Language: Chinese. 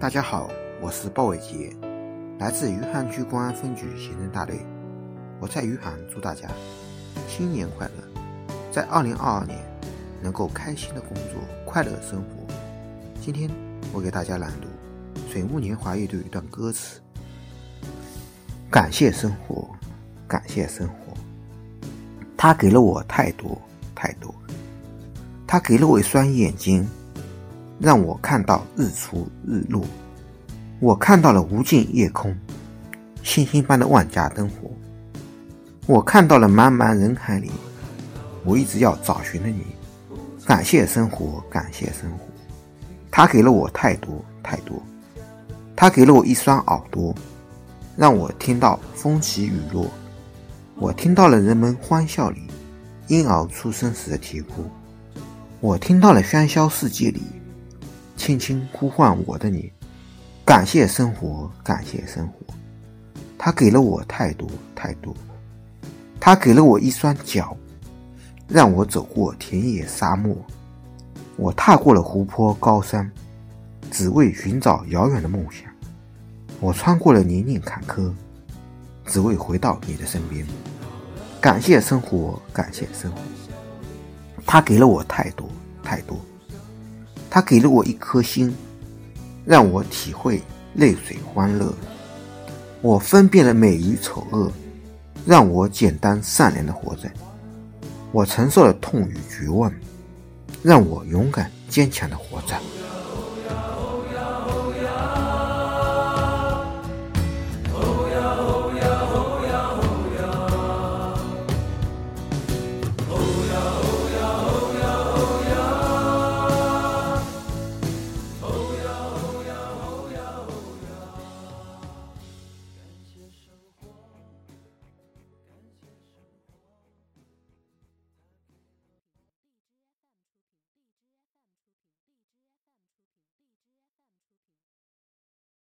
大家好，我是鲍伟杰，来自余杭区公安分局刑侦大队。我在余杭祝大家新年快乐，在二零二二年能够开心的工作，快乐生活。今天我给大家朗读水木年华乐队一段歌词：感谢生活，感谢生活，它给了我太多太多，它给了我一双眼睛。让我看到日出日落，我看到了无尽夜空，星星般的万家灯火。我看到了茫茫人海里，我一直要找寻的你。感谢生活，感谢生活，它给了我太多太多，它给了我一双耳朵，让我听到风起雨落。我听到了人们欢笑里婴儿出生时的啼哭，我听到了喧嚣世界里。轻轻呼唤我的你，感谢生活，感谢生活，它给了我太多太多，它给了我一双脚，让我走过田野沙漠，我踏过了湖泊高山，只为寻找遥远的梦想，我穿过了泥泞坎坷，只为回到你的身边。感谢生活，感谢生活，它给了我太多太多。他给了我一颗心，让我体会泪水欢乐。我分辨了美与丑恶，让我简单善良的活着。我承受了痛与绝望，让我勇敢坚强的活着。